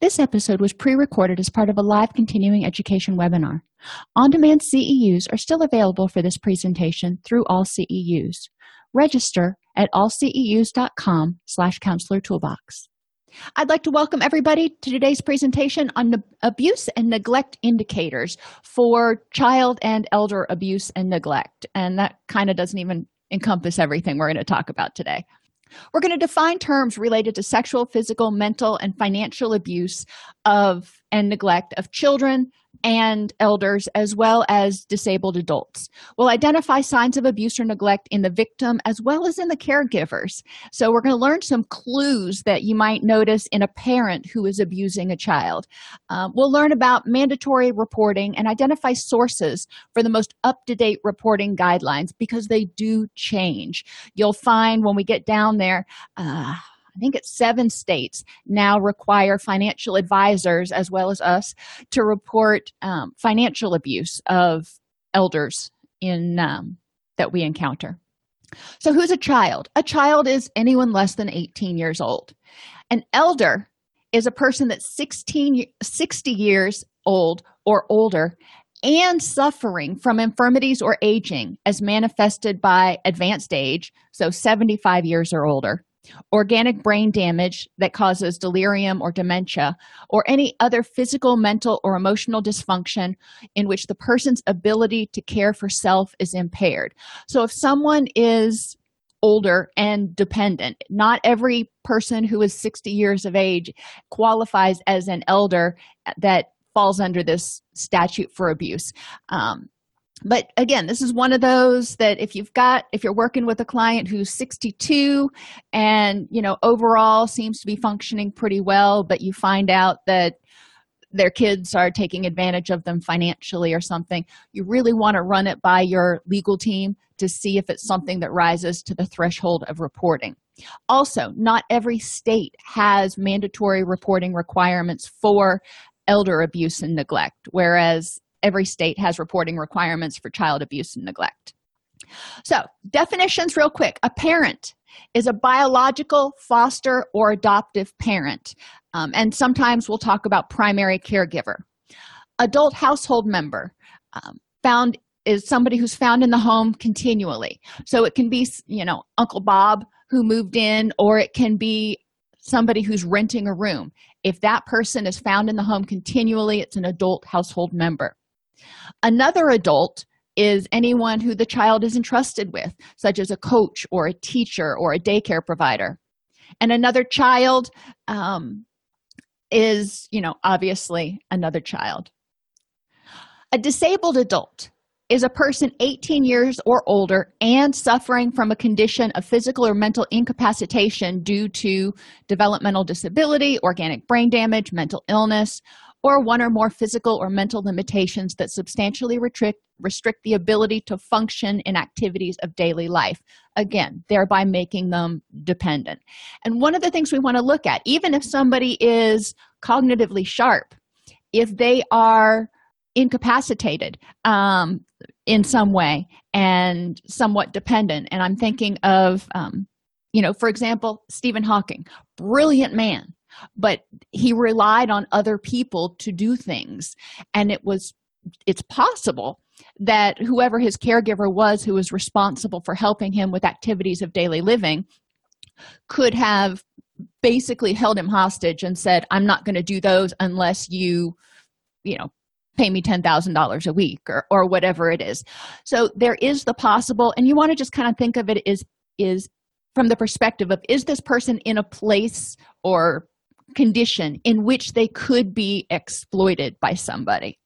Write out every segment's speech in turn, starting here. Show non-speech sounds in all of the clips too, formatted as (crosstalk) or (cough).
This episode was pre recorded as part of a live continuing education webinar. On demand CEUs are still available for this presentation through all CEUs. Register at allceus.com slash counselor toolbox. I'd like to welcome everybody to today's presentation on abuse and neglect indicators for child and elder abuse and neglect. And that kind of doesn't even encompass everything we're going to talk about today. We're going to define terms related to sexual, physical, mental, and financial abuse of and neglect of children, and elders, as well as disabled adults. We'll identify signs of abuse or neglect in the victim as well as in the caregivers. So, we're going to learn some clues that you might notice in a parent who is abusing a child. Um, we'll learn about mandatory reporting and identify sources for the most up to date reporting guidelines because they do change. You'll find when we get down there, uh, I think it's seven states now require financial advisors as well as us to report um, financial abuse of elders in um, that we encounter. So, who's a child? A child is anyone less than 18 years old. An elder is a person that's 16, 60 years old or older and suffering from infirmities or aging as manifested by advanced age, so 75 years or older, organic brain damage that causes delirium or dementia, or any other physical, mental, or emotional dysfunction in which the person's ability to care for self is impaired. So, if someone is older and dependent, not every person who is 60 years of age qualifies as an elder that falls under this statute for abuse. Um, but again this is one of those that if you've got if you're working with a client who's 62 and you know overall seems to be functioning pretty well but you find out that their kids are taking advantage of them financially or something you really want to run it by your legal team to see if it's something that rises to the threshold of reporting. Also not every state has mandatory reporting requirements for elder abuse and neglect whereas every state has reporting requirements for child abuse and neglect. So, definitions, real quick. A parent is a biological, foster, or adoptive parent. Um, and sometimes we'll talk about primary caregiver. Adult household member um, found is somebody who's found in the home continually. So it can be, you know, Uncle Bob who moved in, or it can be somebody who's renting a room. If that person is found in the home continually, it's an adult household member. Another adult is anyone who the child is entrusted with, such as a coach or a teacher or a daycare provider. And another child um, is, you know, obviously another child. A disabled adult is a person 18 years or older and suffering from a condition of physical or mental incapacitation due to developmental disability, organic brain damage, mental illness, or one or more physical or mental limitations that substantially restrict, restrict the ability to function in activities of daily life. Again thereby making them dependent. And one of the things we want to look at even if somebody is cognitively sharp if they are incapacitated um, in some way and somewhat dependent and i'm thinking of um, you know for example stephen hawking brilliant man but he relied on other people to do things and it was it's possible that whoever his caregiver was who was responsible for helping him with activities of daily living could have basically held him hostage and said i'm not going to do those unless you you know pay me $10,000 a week or, or whatever it is. So there is the possible, and you want to just kind of think of it is, is from the perspective of is this person in a place or condition in which they could be exploited by somebody.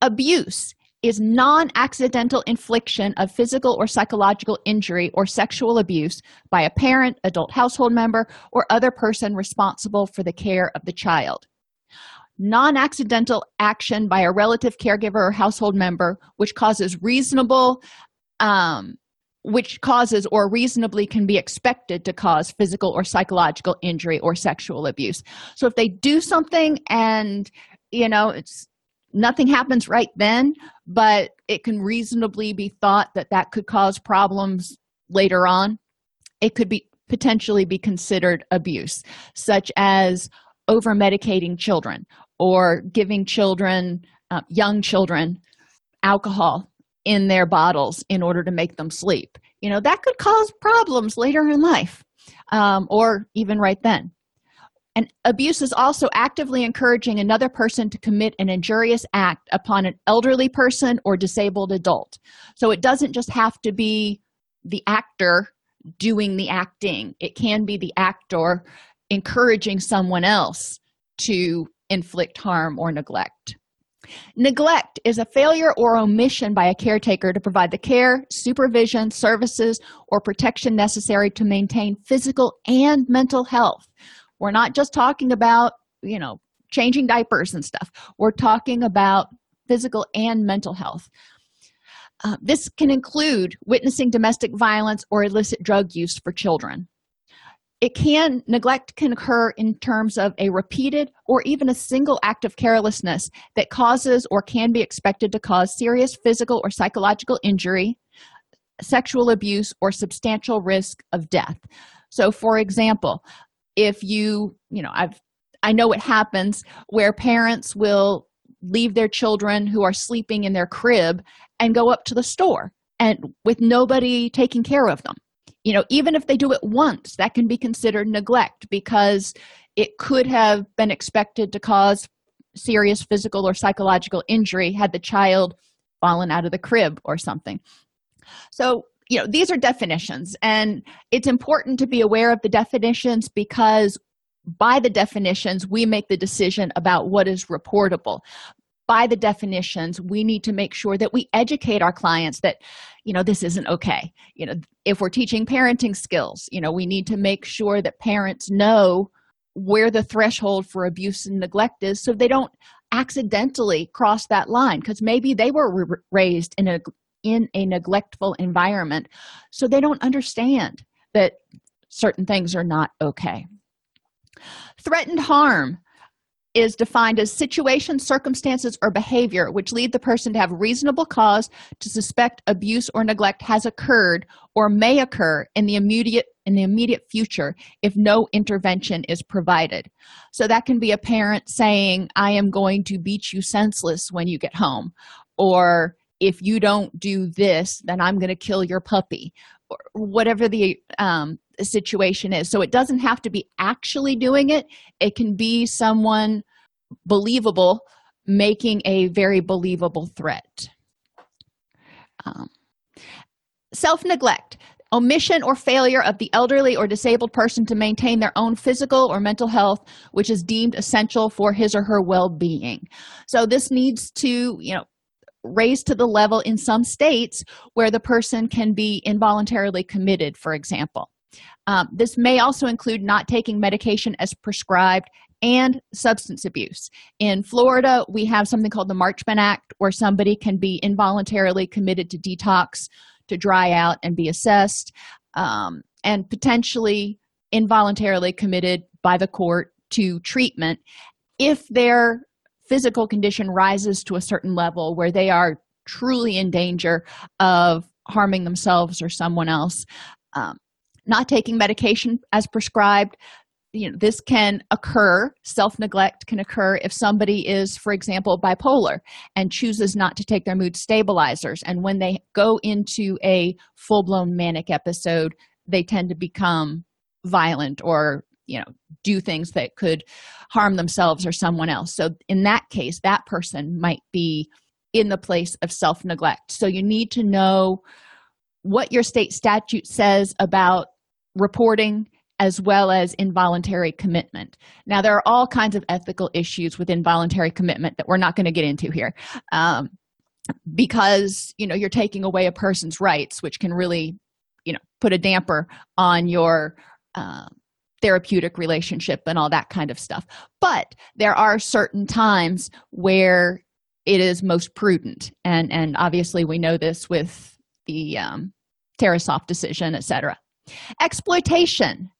Abuse is non accidental infliction of physical or psychological injury or sexual abuse by a parent, adult household member, or other person responsible for the care of the child. Non accidental action by a relative, caregiver, or household member, which causes reasonable, um, which causes or reasonably can be expected to cause physical or psychological injury or sexual abuse. So if they do something and you know it's nothing happens right then but it can reasonably be thought that that could cause problems later on it could be potentially be considered abuse such as over medicating children or giving children uh, young children alcohol in their bottles in order to make them sleep you know that could cause problems later in life um, or even right then and abuse is also actively encouraging another person to commit an injurious act upon an elderly person or disabled adult. So it doesn't just have to be the actor doing the acting, it can be the actor encouraging someone else to inflict harm or neglect. Neglect is a failure or omission by a caretaker to provide the care, supervision, services, or protection necessary to maintain physical and mental health. We're not just talking about you know changing diapers and stuff. We're talking about physical and mental health. Uh, this can include witnessing domestic violence or illicit drug use for children it can neglect can occur in terms of a repeated or even a single act of carelessness that causes or can be expected to cause serious physical or psychological injury sexual abuse or substantial risk of death. So for example if you you know i've i know it happens where parents will leave their children who are sleeping in their crib and go up to the store and with nobody taking care of them you know even if they do it once that can be considered neglect because it could have been expected to cause serious physical or psychological injury had the child fallen out of the crib or something. So you know these are definitions and it's important to be aware of the definitions because by the definitions we make the decision about what is reportable by the definitions we need to make sure that we educate our clients that you know this isn't okay. You know if we're teaching parenting skills you know we need to make sure that parents know where the threshold for abuse and neglect is so they don't accidentally cross that line because maybe they were raised in a in a neglectful environment. So they don't understand that certain things are not okay. Threatened harm is defined as situations, circumstances, or behavior which lead the person to have reasonable cause to suspect abuse or neglect has occurred or may occur in the immediate in the immediate future if no intervention is provided. So that can be a parent saying, I am going to beat you senseless when you get home, or if you don't do this then i'm going to kill your puppy or whatever the um, situation is. So it doesn't have to be actually doing it. It can be someone believable making a very believable threat. Um, self-neglect omission or failure of the elderly or disabled person to maintain their own physical or mental health which is deemed essential for his or her well-being. So this needs to you know raised to the level in some states where the person can be involuntarily committed for example um, this may also include not taking medication as prescribed and substance abuse. In florida we have something called the Marchman act where somebody can be involuntarily committed to detox to dry out and be assessed um, and potentially involuntarily committed by the court to treatment if they're physical condition rises to a certain level where they are truly in danger of harming themselves or someone else. Um, not taking medication as prescribed you know this can occur self-neglect can occur if somebody is for example bipolar and chooses not to take their mood stabilizers. And when they go into a full-blown manic episode they tend to become violent or you know do things that could harm themselves or someone else. So in that case that person might be in the place of self neglect so you need to know what your state statute says about reporting as well as involuntary commitment. Now there are all kinds of ethical issues with involuntary commitment that we're not going to get into here um, because you know you're taking away a person's rights which can really you know put a damper on your uh, therapeutic relationship and all that kind of stuff. But there are certain times where it is most prudent and and obviously we know this with the um, Tarasoff decision etc exploitation.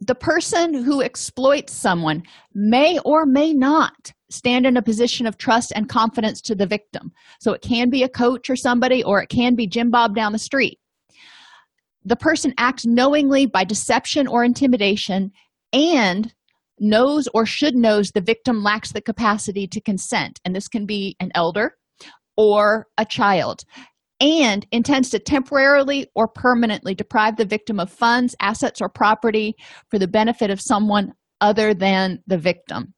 The person who exploits someone may or may not stand in a position of trust and confidence to the victim. So it can be a coach or somebody or it can be jim bob down the street. The person acts knowingly by deception or intimidation and knows or should knows the victim lacks the capacity to consent. And this can be an elder or a child and intends to temporarily or permanently deprive the victim of funds assets or property for the benefit of someone other than the victim.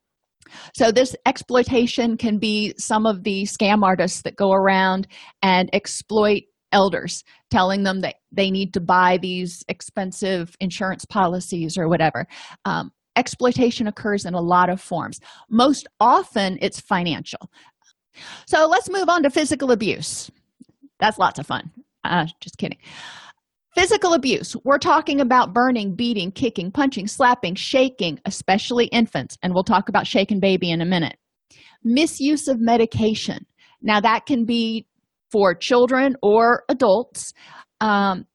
So this exploitation can be some of the scam artists that go around and exploit elders telling them that they need to buy these expensive insurance policies or whatever. Um, exploitation occurs in a lot of forms. Most often it's financial. So let's move on to physical abuse that's lots of fun. Uh, just kidding. Physical abuse. We're talking about burning beating kicking punching slapping shaking especially infants and we'll talk about shaken baby in a minute. Misuse of medication. Now that can be for children or adults um,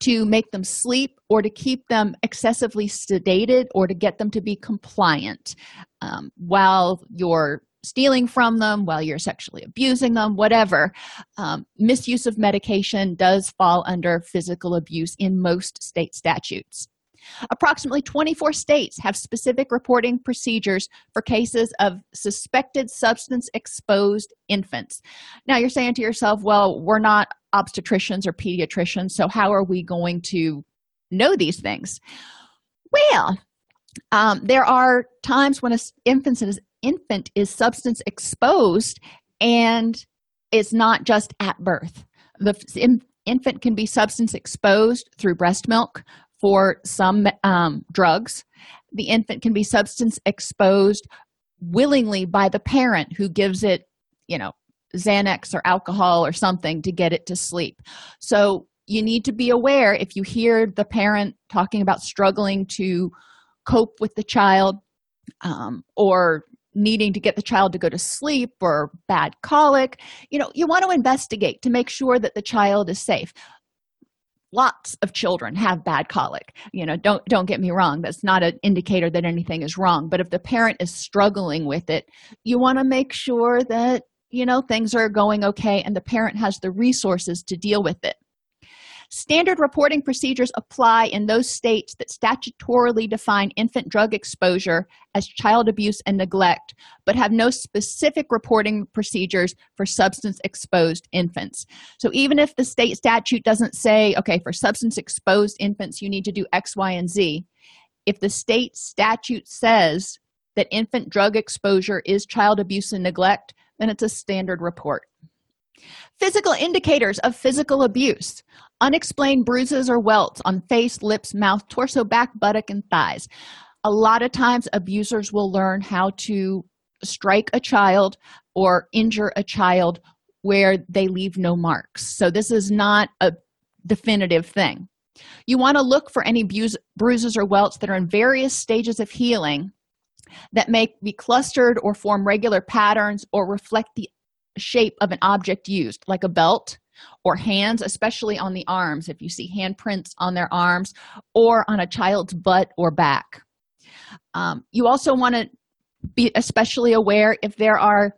to make them sleep or to keep them excessively sedated or to get them to be compliant um, while you're stealing from them while you're sexually abusing them whatever um, misuse of medication does fall under physical abuse in most state statutes Approximately 24 states have specific reporting procedures for cases of suspected substance exposed infants. Now, you're saying to yourself, well, we're not obstetricians or pediatricians, so how are we going to know these things? Well, um, there are times when an infant is, infant is substance exposed and it's not just at birth. The infant can be substance exposed through breast milk, for some um, drugs the infant can be substance exposed willingly by the parent who gives it you know xanax or alcohol or something to get it to sleep so you need to be aware if you hear the parent talking about struggling to cope with the child um, or needing to get the child to go to sleep or bad colic you know you want to investigate to make sure that the child is safe. Lots of children have bad colic you know don't don't get me wrong that's not an indicator that anything is wrong but if the parent is struggling with it you want to make sure that you know things are going okay and the parent has the resources to deal with it Standard reporting procedures apply in those states that statutorily define infant drug exposure as child abuse and neglect, but have no specific reporting procedures for substance exposed infants. So, even if the state statute doesn't say, okay, for substance exposed infants, you need to do X, Y, and Z, if the state statute says that infant drug exposure is child abuse and neglect, then it's a standard report. Physical indicators of physical abuse unexplained bruises or welts on face, lips, mouth, torso, back, buttock, and thighs. A lot of times, abusers will learn how to strike a child or injure a child where they leave no marks. So, this is not a definitive thing. You want to look for any bruises or welts that are in various stages of healing that may be clustered or form regular patterns or reflect the shape of an object used, like a belt or hands, especially on the arms, if you see handprints on their arms or on a child's butt or back. Um, you also want to be especially aware if there are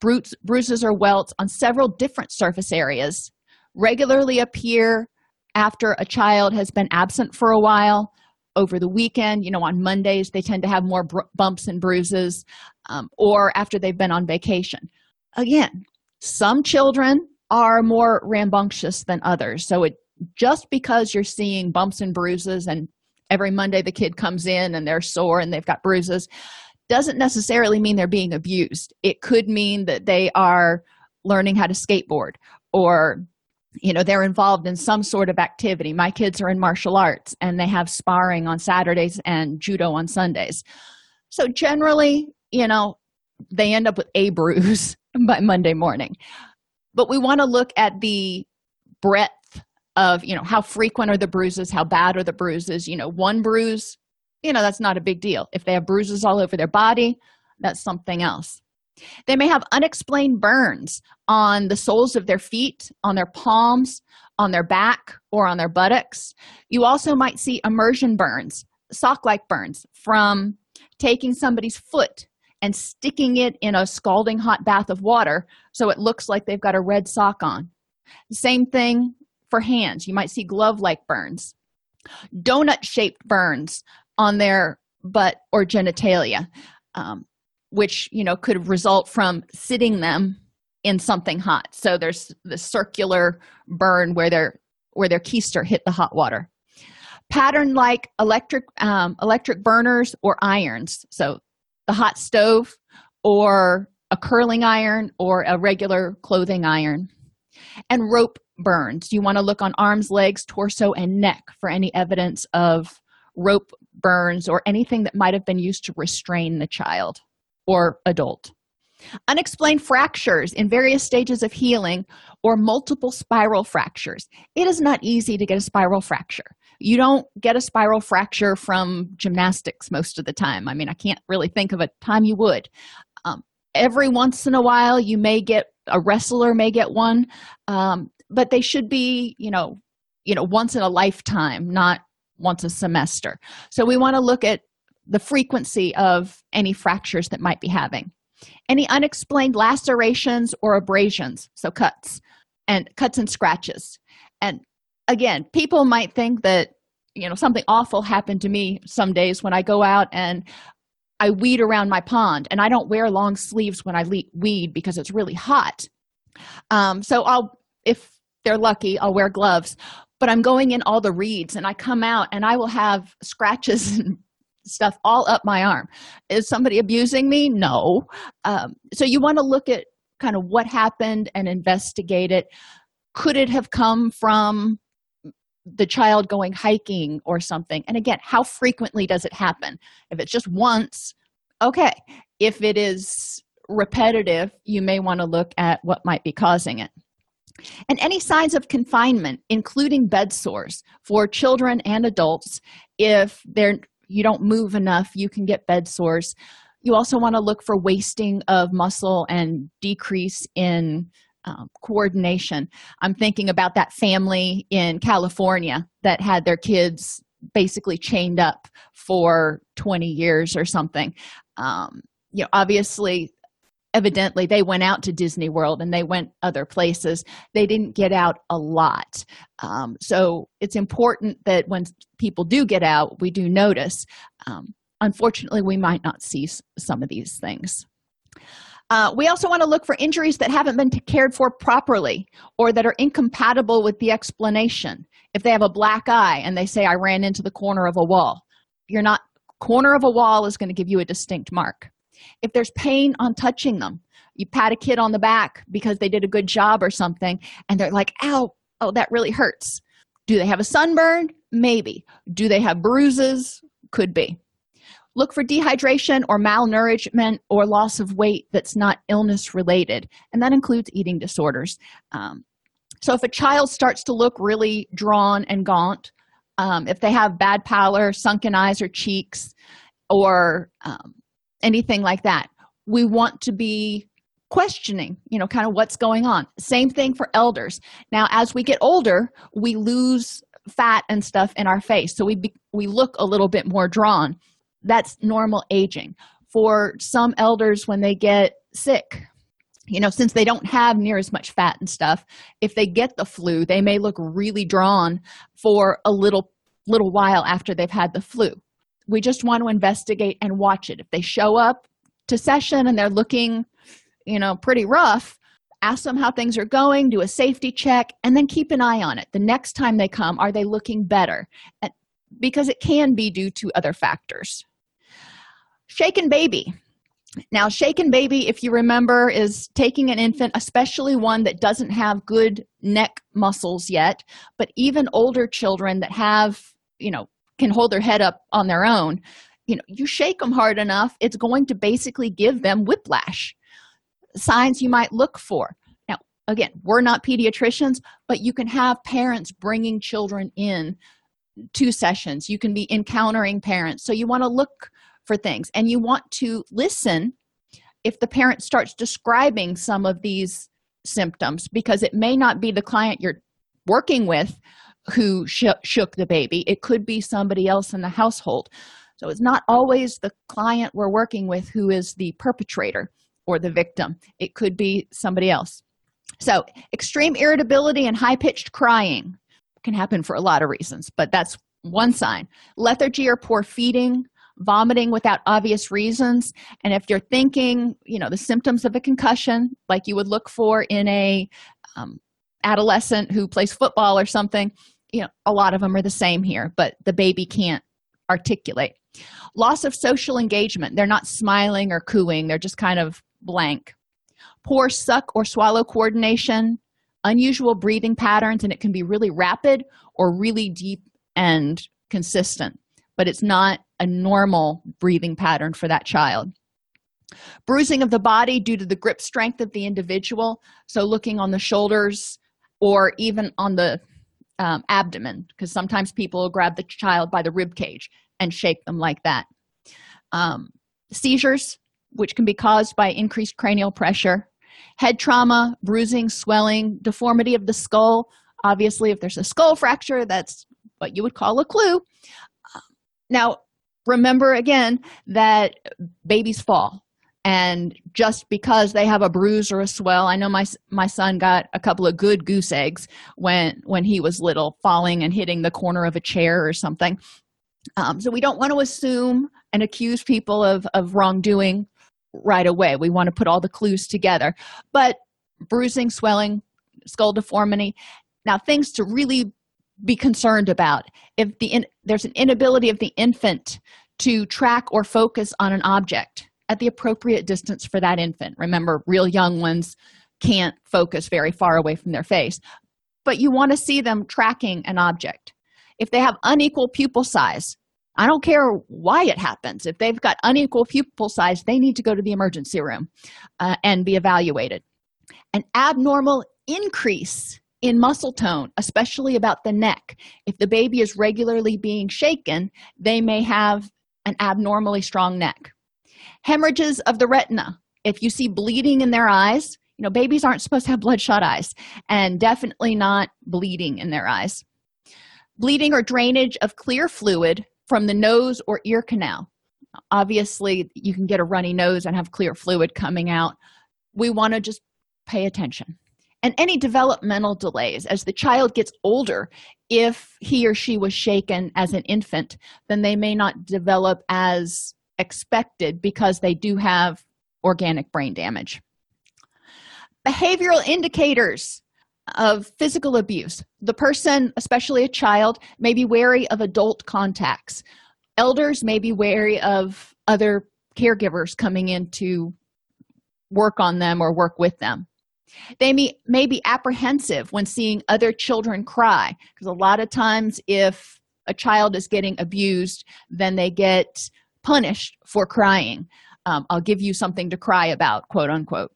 bru- bruises or welts on several different surface areas, regularly appear after a child has been absent for a while over the weekend you know on mondays they tend to have more br- bumps and bruises um, or after they've been on vacation again some children are more rambunctious than others. So it just because you're seeing bumps and bruises and every monday the kid comes in and they're sore and they've got bruises doesn't necessarily mean they're being abused. It could mean that they are learning how to skateboard or you know they're involved in some sort of activity. My kids are in martial arts and they have sparring on saturdays and judo on sundays. So generally you know they end up with a bruise by monday morning. But we want to look at the breadth of you know how frequent are the bruises how bad are the bruises. You know one bruise you know that's not a big deal. If they have bruises all over their body that's something else. They may have unexplained burns on the soles of their feet on their palms on their back or on their buttocks. You also might see immersion burns sock like burns from taking somebody's foot and sticking it in a scalding hot bath of water so it looks like they've got a red sock on. Same thing for hands. You might see glove like burns donut shaped burns on their butt or genitalia um, which you know could result from sitting them in something hot. So there's the circular burn where their where their keister hit the hot water. Pattern like electric um, electric burners or irons. So the hot stove or a curling iron or a regular clothing iron. And rope burns. You want to look on arms legs torso and neck for any evidence of rope burns or anything that might have been used to restrain the child or adult. Unexplained fractures in various stages of healing or multiple spiral fractures. It is not easy to get a spiral fracture you don't get a spiral fracture from gymnastics most of the time. I mean i can't really think of a time you would. Um, every once in a while you may get a wrestler may get one um, but they should be you know you know once in a lifetime not once a semester. So we want to look at the frequency of any fractures that might be having. Any unexplained lacerations or abrasions so cuts and cuts and scratches. And again people might think that you know something awful happened to me some days when i go out and i weed around my pond and i don't wear long sleeves when i weed because it's really hot. Um, so i'll if they're lucky i'll wear gloves but i'm going in all the reeds and i come out and i will have scratches (laughs) and stuff all up my arm. Is somebody abusing me? No. Um, so you want to look at kind of what happened and investigate it. Could it have come from the child going hiking or something. And again how frequently does it happen? If it's just once okay. If it is repetitive you may want to look at what might be causing it. And any signs of confinement including bed sores for children and adults if they're you don't move enough you can get bed sores. You also want to look for wasting of muscle and decrease in um, coordination. I'm thinking about that family in california that had their kids basically chained up for 20 years or something. Um, you know obviously evidently they went out to disney world and they went other places. They didn't get out a lot. Um, so it's important that when people do get out we do notice um, unfortunately we might not see some of these things uh, we also want to look for injuries that haven't been cared for properly or that are incompatible with the explanation. If they have a black eye and they say i ran into the corner of a wall you're not corner of a wall is going to give you a distinct mark. If there's pain on touching them you pat a kid on the back because they did a good job or something and they're like ow oh that really hurts. Do they have a sunburn? Maybe. Do they have bruises? Could be look for dehydration or malnourishment or loss of weight that's not illness related and that includes eating disorders. Um, so if a child starts to look really drawn and gaunt um, if they have bad pallor sunken eyes or cheeks or um, anything like that we want to be questioning you know kind of what's going on. Same thing for elders. Now as we get older we lose fat and stuff in our face so we be, we look a little bit more drawn that's normal aging. For some elders when they get sick you know since they don't have near as much fat and stuff if they get the flu they may look really drawn for a little little while after they've had the flu. We just want to investigate and watch it. If they show up to session and they're looking you know pretty rough ask them how things are going do a safety check and then keep an eye on it. The next time they come are they looking better? Because it can be due to other factors shaken baby. Now shaken baby if you remember is taking an infant especially one that doesn't have good neck muscles yet but even older children that have you know can hold their head up on their own you know you shake them hard enough it's going to basically give them whiplash signs you might look for. Now again we're not pediatricians but you can have parents bringing children in two sessions. You can be encountering parents. So you want to look for things. And you want to listen if the parent starts describing some of these symptoms because it may not be the client you're working with who sh- shook the baby. It could be somebody else in the household. So it's not always the client we're working with who is the perpetrator or the victim. It could be somebody else. So extreme irritability and high-pitched crying can happen for a lot of reasons but that's one sign. Lethargy or poor feeding vomiting without obvious reasons. And if you're thinking you know the symptoms of a concussion like you would look for in a um, adolescent who plays football or something you know a lot of them are the same here but the baby can't articulate. Loss of social engagement. They're not smiling or cooing. They're just kind of blank. Poor suck or swallow coordination. Unusual breathing patterns and it can be really rapid or really deep and consistent but it's not a normal breathing pattern for that child. Bruising of the body due to the grip strength of the individual so looking on the shoulders or even on the um, abdomen because sometimes people will grab the child by the rib cage and shake them like that. Um, seizures which can be caused by increased cranial pressure head trauma bruising swelling deformity of the skull. Obviously if there's a skull fracture that's what you would call a clue now remember again that babies fall and just because they have a bruise or a swell i know my my son got a couple of good goose eggs when when he was little falling and hitting the corner of a chair or something. Um, so we don't want to assume and accuse people of of wrongdoing right away. We want to put all the clues together. But bruising swelling skull deformity now things to really be concerned about. If the in, there's an inability of the infant to track or focus on an object at the appropriate distance for that infant. Remember real young ones can't focus very far away from their face. But you want to see them tracking an object. If they have unequal pupil size i don't care why it happens. If they've got unequal pupil size they need to go to the emergency room uh, and be evaluated. An abnormal increase in muscle tone, especially about the neck. If the baby is regularly being shaken, they may have an abnormally strong neck. Hemorrhages of the retina. If you see bleeding in their eyes, you know, babies aren't supposed to have bloodshot eyes, and definitely not bleeding in their eyes. Bleeding or drainage of clear fluid from the nose or ear canal. Obviously, you can get a runny nose and have clear fluid coming out. We want to just pay attention and any developmental delays. As the child gets older if he or she was shaken as an infant then they may not develop as expected because they do have organic brain damage. Behavioral indicators of physical abuse. The person especially a child may be wary of adult contacts. Elders may be wary of other caregivers coming in to work on them or work with them they may, may be apprehensive when seeing other children cry because a lot of times if a child is getting abused then they get punished for crying. Um, i'll give you something to cry about quote unquote.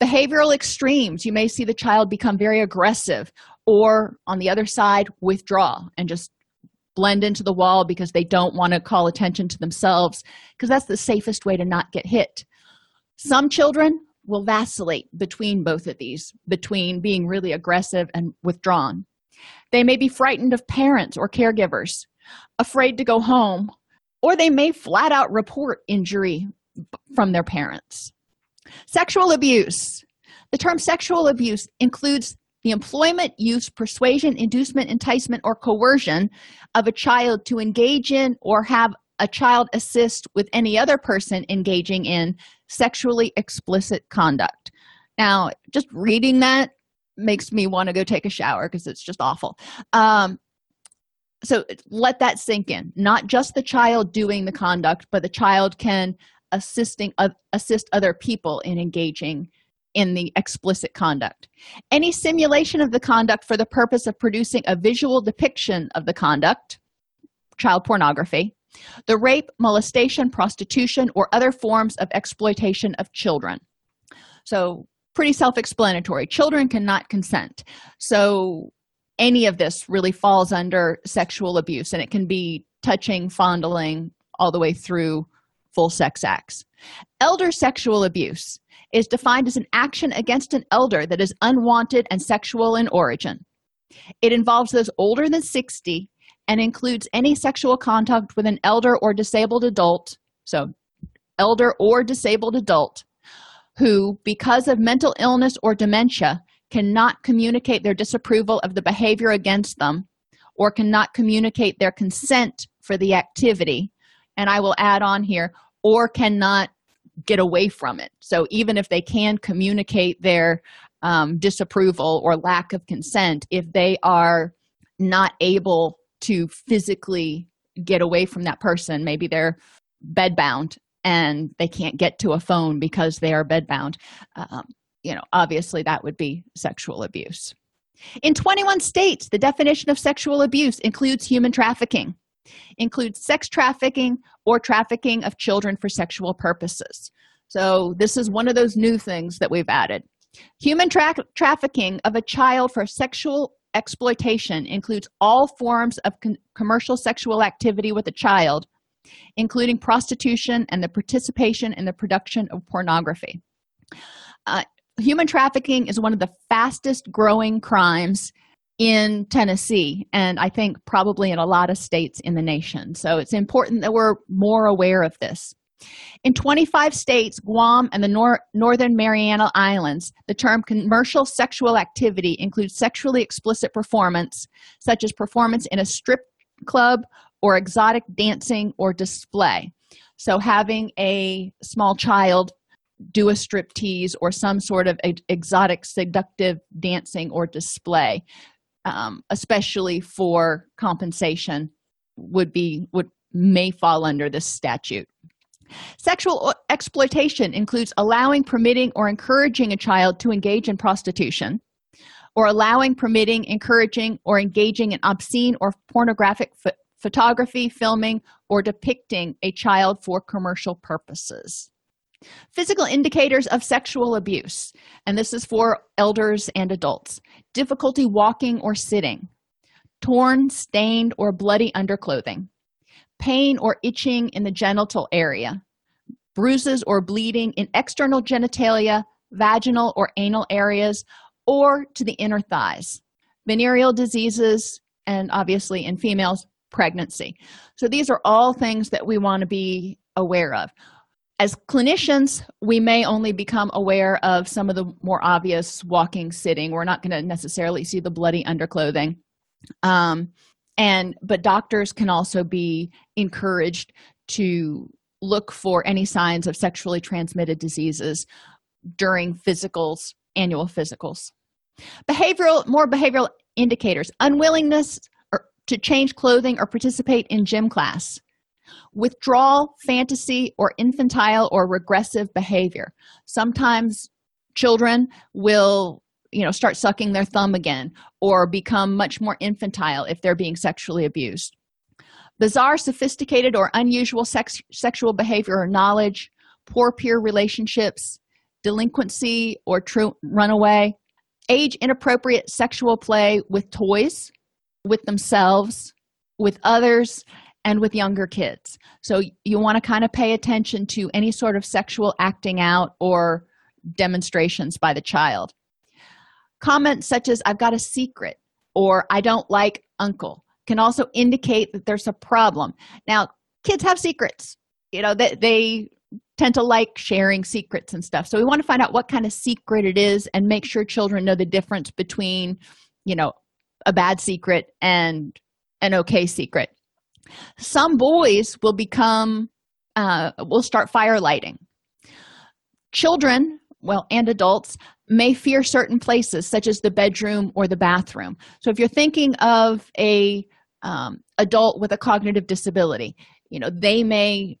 Behavioral extremes you may see the child become very aggressive or on the other side withdraw and just blend into the wall because they don't want to call attention to themselves because that's the safest way to not get hit. Some children will vacillate between both of these, between being really aggressive and withdrawn. They may be frightened of parents or caregivers, afraid to go home, or they may flat out report injury from their parents. Sexual abuse. The term sexual abuse includes the employment, use, persuasion, inducement, enticement, or coercion of a child to engage in or have a child assist with any other person engaging in sexually explicit conduct. Now, just reading that makes me want to go take a shower because it's just awful. Um, so let that sink in. Not just the child doing the conduct, but the child can assisting uh, assist other people in engaging in the explicit conduct. Any simulation of the conduct for the purpose of producing a visual depiction of the conduct, child pornography, the rape, molestation, prostitution, or other forms of exploitation of children. So, pretty self-explanatory. Children cannot consent. So any of this really falls under sexual abuse and it can be touching fondling all the way through full sex acts. Elder sexual abuse is defined as an action against an elder that is unwanted and sexual in origin. It involves those older than 60 and includes any sexual contact with an elder or disabled adult so elder or disabled adult who because of mental illness or dementia cannot communicate their disapproval of the behavior against them or cannot communicate their consent for the activity. And i will add on here or cannot get away from it. So even if they can communicate their um, disapproval or lack of consent if they are not able to physically get away from that person. Maybe they're bedbound and they can't get to a phone because they are bedbound. Um, you know obviously that would be sexual abuse. In 21 states the definition of sexual abuse includes human trafficking includes sex trafficking or trafficking of children for sexual purposes. So this is one of those new things that we've added. Human tra- trafficking of a child for sexual exploitation includes all forms of con- commercial sexual activity with a child including prostitution and the participation in the production of pornography uh, human trafficking is one of the fastest growing crimes in Tennessee, and I think probably in a lot of states in the nation. So it's important that we're more aware of this. In 25 states, Guam and the Nor- Northern Mariana Islands, the term commercial sexual activity includes sexually explicit performance, such as performance in a strip club or exotic dancing or display. So, having a small child do a strip tease or some sort of exotic seductive dancing or display um, especially for compensation would be would may fall under this statute sexual exploitation includes allowing permitting or encouraging a child to engage in prostitution or allowing permitting encouraging or engaging in obscene or pornographic photography filming or depicting a child for commercial purposes. Physical indicators of sexual abuse, and this is for elders and adults. Difficulty walking or sitting, torn, stained, or bloody underclothing, pain or itching in the genital area, bruises or bleeding in external genitalia, vaginal or anal areas, or to the inner thighs, venereal diseases, and obviously in females, pregnancy. So these are all things that we want to be aware of. As clinicians we may only become aware of some of the more obvious walking sitting. We're not going to necessarily see the bloody underclothing. Um, and but doctors can also be encouraged to look for any signs of sexually transmitted diseases during physicals annual physicals. Behavioral more behavioral indicators. Unwillingness or, to change clothing or participate in gym class. Withdrawal fantasy or infantile or regressive behavior. Sometimes children will you know start sucking their thumb again or become much more infantile if they're being sexually abused bizarre sophisticated or unusual sex, sexual behavior or knowledge poor peer relationships delinquency or true runaway age inappropriate sexual play with toys with themselves with others and with younger kids. So you want to kind of pay attention to any sort of sexual acting out or demonstrations by the child. Comments such as, I've got a secret, or I don't like uncle, can also indicate that there's a problem. Now, kids have secrets, you know, that they, tend to like sharing secrets and stuff. So we want to find out what kind of secret it is and make sure children know the difference between, you know, a bad secret and an okay secret some boys will become uh, will start fire lighting children well and adults may fear certain places such as the bedroom or the bathroom. So if you're thinking of a um, adult with a cognitive disability you know they may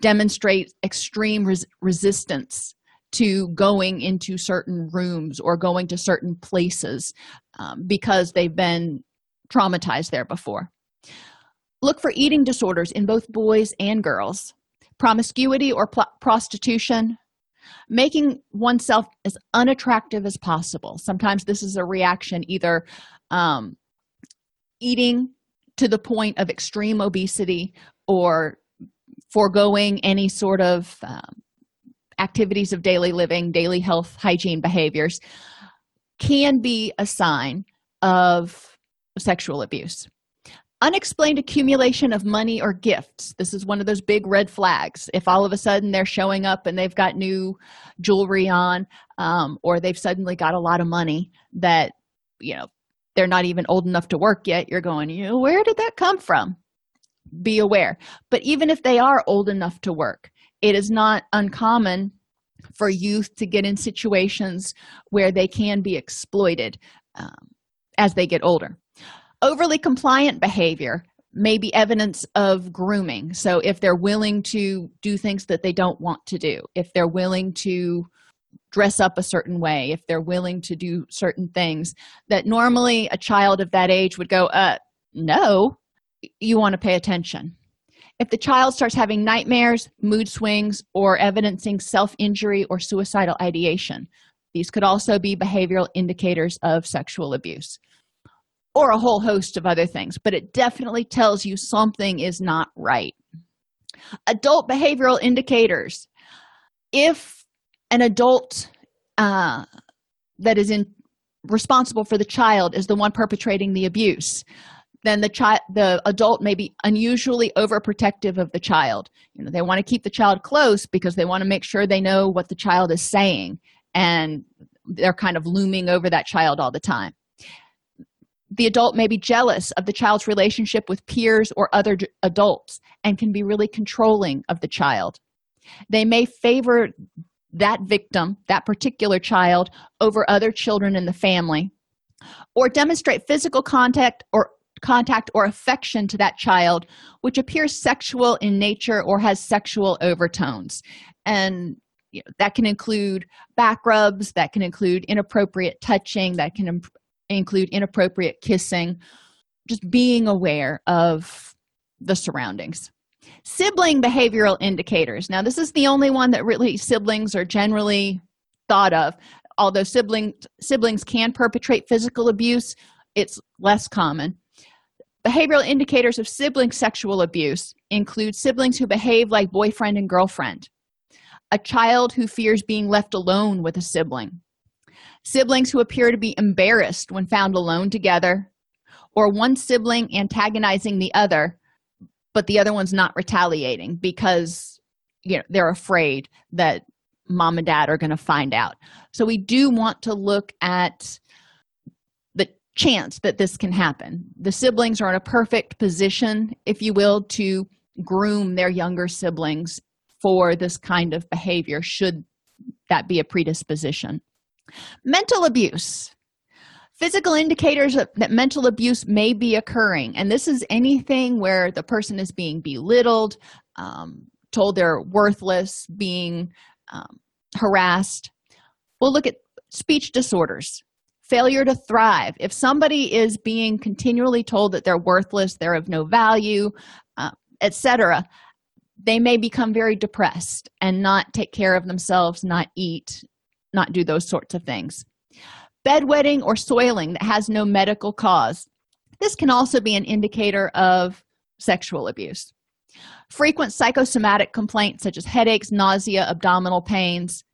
demonstrate extreme res- resistance to going into certain rooms or going to certain places um, because they've been traumatized there before. Look for eating disorders in both boys and girls, promiscuity or pl- prostitution, making oneself as unattractive as possible. Sometimes this is a reaction either um, eating to the point of extreme obesity or foregoing any sort of um, activities of daily living daily health hygiene behaviors can be a sign of sexual abuse unexplained accumulation of money or gifts. This is one of those big red flags. If all of a sudden they're showing up and they've got new jewelry on um, or they've suddenly got a lot of money that you know they're not even old enough to work yet you're going you know where did that come from? Be aware. But even if they are old enough to work it is not uncommon for youth to get in situations where they can be exploited um, as they get older overly compliant behavior may be evidence of grooming. So if they're willing to do things that they don't want to do if they're willing to dress up a certain way if they're willing to do certain things that normally a child of that age would go uh no you want to pay attention. If the child starts having nightmares mood swings or evidencing self-injury or suicidal ideation these could also be behavioral indicators of sexual abuse or a whole host of other things, but it definitely tells you something is not right. Adult behavioral indicators. If an adult uh, that is in responsible for the child is the one perpetrating the abuse, then the child the adult may be unusually overprotective of the child. You know, they want to keep the child close because they want to make sure they know what the child is saying and they're kind of looming over that child all the time the adult may be jealous of the child's relationship with peers or other adults and can be really controlling of the child. They may favor that victim, that particular child, over other children in the family, or demonstrate physical contact or contact or affection to that child which appears sexual in nature or has sexual overtones and you know, that can include back rubs that can include inappropriate touching that can include inappropriate kissing, just being aware of the surroundings. Sibling behavioral indicators. Now, this is the only one that really siblings are generally thought of. Although sibling, siblings can perpetrate physical abuse, it's less common. Behavioral indicators of sibling sexual abuse include siblings who behave like boyfriend and girlfriend, a child who fears being left alone with a sibling, siblings who appear to be embarrassed when found alone together, or one sibling antagonizing the other, but the other one's not retaliating because you know they're afraid that mom and dad are going to find out. So we do want to look at the chance that this can happen. The siblings are in a perfect position, if you will, to groom their younger siblings for this kind of behavior should that be a predisposition mental abuse. Physical indicators that mental abuse may be occurring and this is anything where the person is being belittled um, told they're worthless being um, harassed. We'll look at speech disorders. Failure to thrive. If somebody is being continually told that they're worthless they're of no value uh, etc they may become very depressed and not take care of themselves not eat not do those sorts of things. Bedwetting or soiling that has no medical cause. This can also be an indicator of sexual abuse. Frequent psychosomatic complaints such as headaches, nausea, abdominal pains.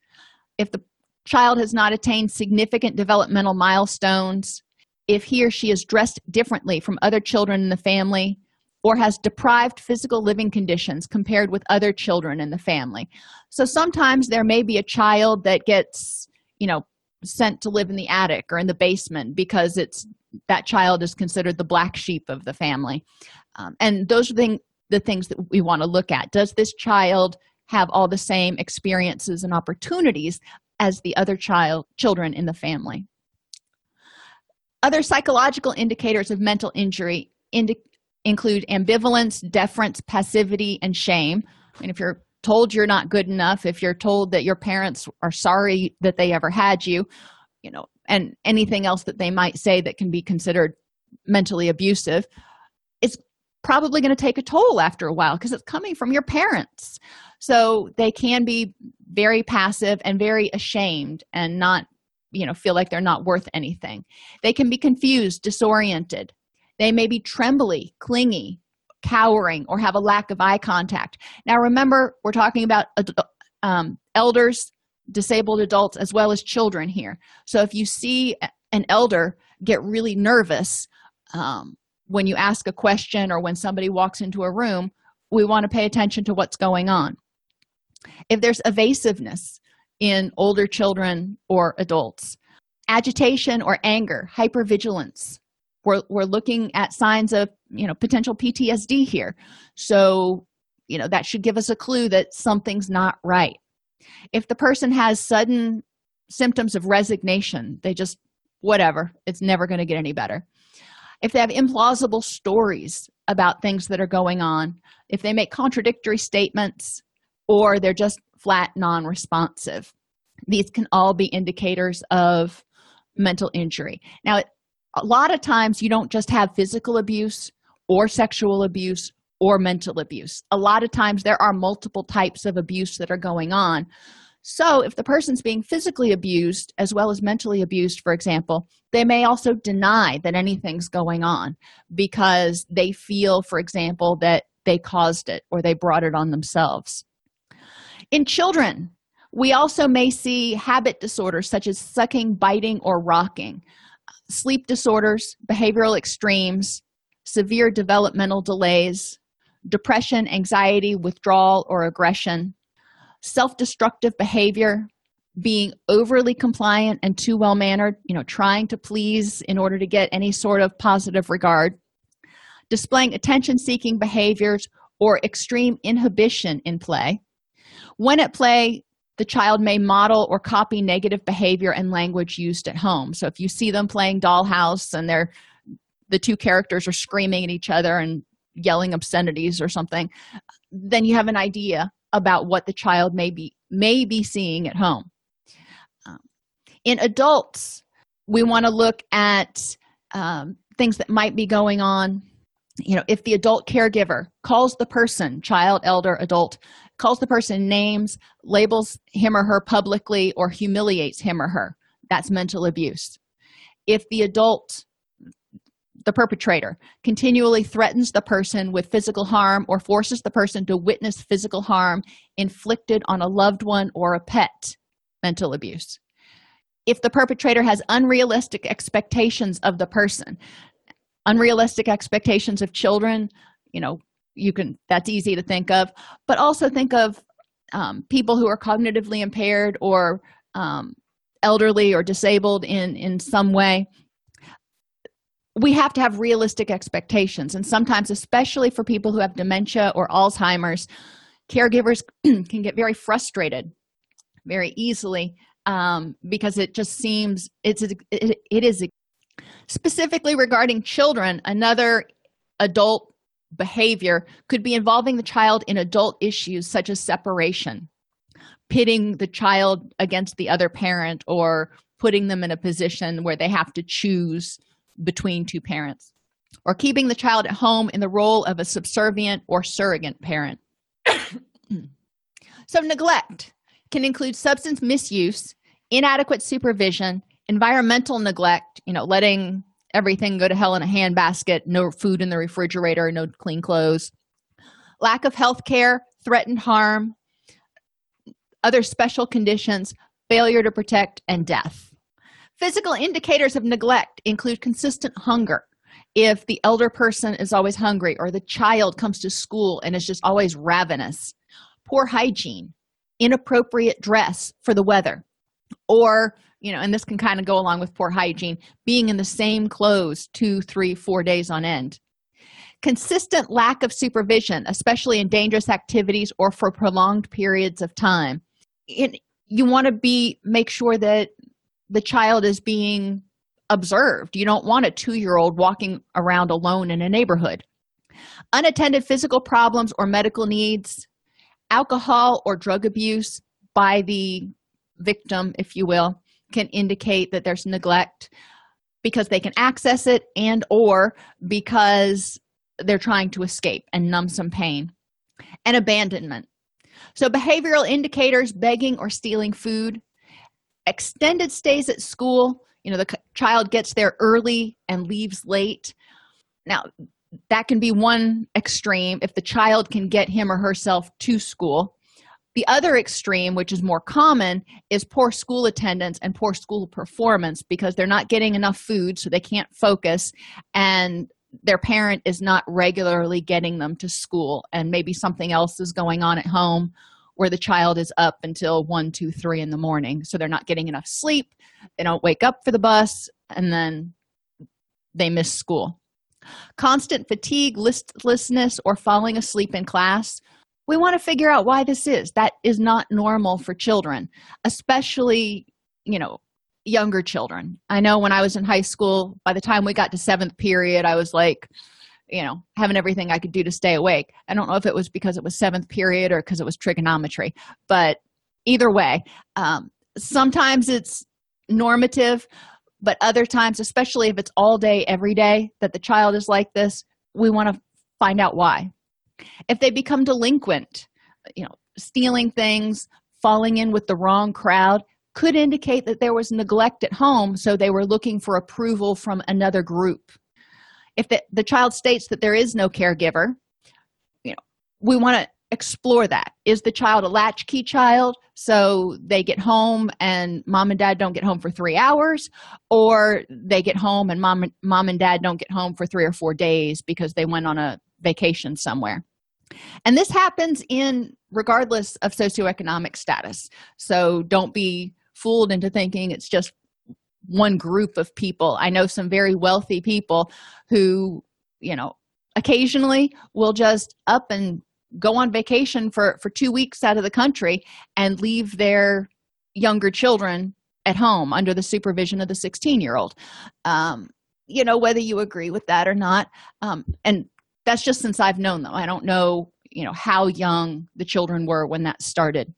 If the child has not attained significant developmental milestones, if he or she is dressed differently from other children in the family, or has deprived physical living conditions compared with other children in the family. So sometimes there may be a child that gets, you know, sent to live in the attic or in the basement because it's that child is considered the black sheep of the family. Um, and those are the, the things that we want to look at. Does this child have all the same experiences and opportunities as the other child children in the family? Other psychological indicators of mental injury indi- include ambivalence, deference, passivity, and shame. And if you're told you're not good enough, if you're told that your parents are sorry that they ever had you, you know, and anything else that they might say that can be considered mentally abusive, it's probably going to take a toll after a while because it's coming from your parents. So they can be very passive and very ashamed and not you know feel like they're not worth anything they can be confused disoriented they may be trembly clingy cowering or have a lack of eye contact. Now remember we're talking about um, elders disabled adults as well as children here. So if you see an elder get really nervous um, when you ask a question or when somebody walks into a room we want to pay attention to what's going on. If there's evasiveness in older children or adults agitation or anger hypervigilance we're, we're looking at signs of you know potential ptsd here. So you know that should give us a clue that something's not right. If the person has sudden symptoms of resignation they just whatever it's never going to get any better. If they have implausible stories about things that are going on if they make contradictory statements or they're just flat non-responsive these can all be indicators of mental injury. Now a lot of times you don't just have physical abuse or sexual abuse or mental abuse. A lot of times there are multiple types of abuse that are going on. So if the person's being physically abused as well as mentally abused for example they may also deny that anything's going on because they feel for example that they caused it or they brought it on themselves. In children we also may see habit disorders such as sucking biting or rocking sleep disorders behavioral extremes severe developmental delays depression anxiety withdrawal or aggression self-destructive behavior being overly compliant and too well mannered you know trying to please in order to get any sort of positive regard displaying attention seeking behaviors or extreme inhibition in play. When at play the child may model or copy negative behavior and language used at home. So if you see them playing dollhouse and they're the two characters are screaming at each other and yelling obscenities or something then you have an idea about what the child may be may be seeing at home. Um, in adults we want to look at um, things that might be going on. You know if the adult caregiver calls the person child elder adult calls the person names labels him or her publicly or humiliates him or her. That's mental abuse. If the adult the perpetrator continually threatens the person with physical harm or forces the person to witness physical harm inflicted on a loved one or a pet mental abuse. If the perpetrator has unrealistic expectations of the person unrealistic expectations of children you know you can that's easy to think of. But also think of um, people who are cognitively impaired or um, elderly or disabled in in some way. We have to have realistic expectations. And sometimes especially for people who have dementia or alzheimer's caregivers (clears throat) can get very frustrated very easily um, because it just seems it's it, it is specifically regarding children another adult behavior could be involving the child in adult issues such as separation pitting the child against the other parent or putting them in a position where they have to choose between two parents or keeping the child at home in the role of a subservient or surrogate parent. (clears throat) so, neglect can include substance misuse, inadequate supervision, environmental neglect, you know, letting everything go to hell in a handbasket, no food in the refrigerator, no clean clothes, lack of health care, threatened harm, other special conditions, failure to protect, and death. Physical indicators of neglect include consistent hunger. If the elder person is always hungry, or the child comes to school and is just always ravenous, poor hygiene, inappropriate dress for the weather, or you know, and this can kind of go along with poor hygiene, being in the same clothes two, three, four days on end. Consistent lack of supervision, especially in dangerous activities or for prolonged periods of time. It, you want to be make sure that the child is being observed. You don't want a two year old walking around alone in a neighborhood. Unattended physical problems or medical needs, alcohol or drug abuse by the victim, if you will, can indicate that there's neglect because they can access it and or because they're trying to escape and numb some pain and abandonment So, behavioral indicators begging or stealing food, extended stays at school, you know, the child gets there early and leaves late. Now, that can be one extreme if the child can get him or herself to school. The other extreme, which is more common, is poor school attendance and poor school performance because they're not getting enough food, so they can't focus, and their parent is not regularly getting them to school, and maybe something else is going on at home where the child is up until one, two, three in the morning. So they're not getting enough sleep, they don't wake up for the bus, and then they miss school. Constant fatigue, listlessness, or falling asleep in class we want to figure out why this is. That is not normal for children especially you know younger children. I know when i was in high school by the time we got to seventh period i was like you know having everything i could do to stay awake. I don't know if it was because it was seventh period or because it was trigonometry but either way um, sometimes it's normative but other times especially if it's all day every day that the child is like this we want to find out why if they become delinquent you know stealing things falling in with the wrong crowd could indicate that there was neglect at home so they were looking for approval from another group. If the, the child states that there is no caregiver you know we want to explore that. Is the child a latchkey child so they get home and mom and dad don't get home for three hours or they get home and mom, mom and dad don't get home for three or four days because they went on a vacation somewhere and this happens in regardless of socioeconomic status. So don't be fooled into thinking it's just one group of people. I know some very wealthy people who you know occasionally will just up and go on vacation for for two weeks out of the country and leave their younger children at home under the supervision of the 16 year old um, you know whether you agree with that or not um, and that's just since i've known them. I don't know you know how young the children were when that started.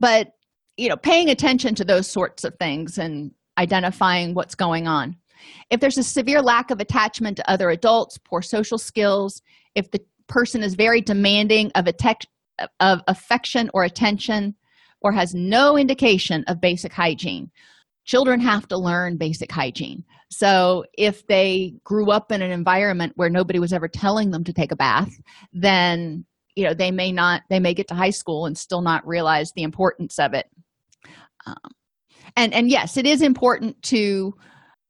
But you know paying attention to those sorts of things and identifying what's going on. If there's a severe lack of attachment to other adults poor social skills if the person is very demanding of, tech, of affection or attention or has no indication of basic hygiene children have to learn basic hygiene. So if they grew up in an environment where nobody was ever telling them to take a bath then you know they may not they may get to high school and still not realize the importance of it. Um, and and yes it is important to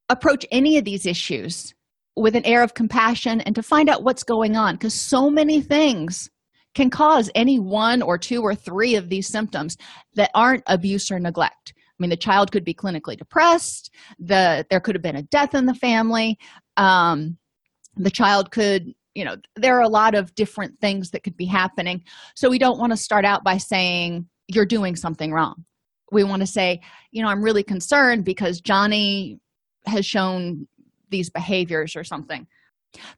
approach any of these issues with an air of compassion and to find out what's going on because so many things can cause any one or two or three of these symptoms that aren't abuse or neglect mean, the child could be clinically depressed. The there could have been a death in the family. Um, the child could, you know, there are a lot of different things that could be happening. So we don't want to start out by saying you're doing something wrong. We want to say, you know, I'm really concerned because Johnny has shown these behaviors or something.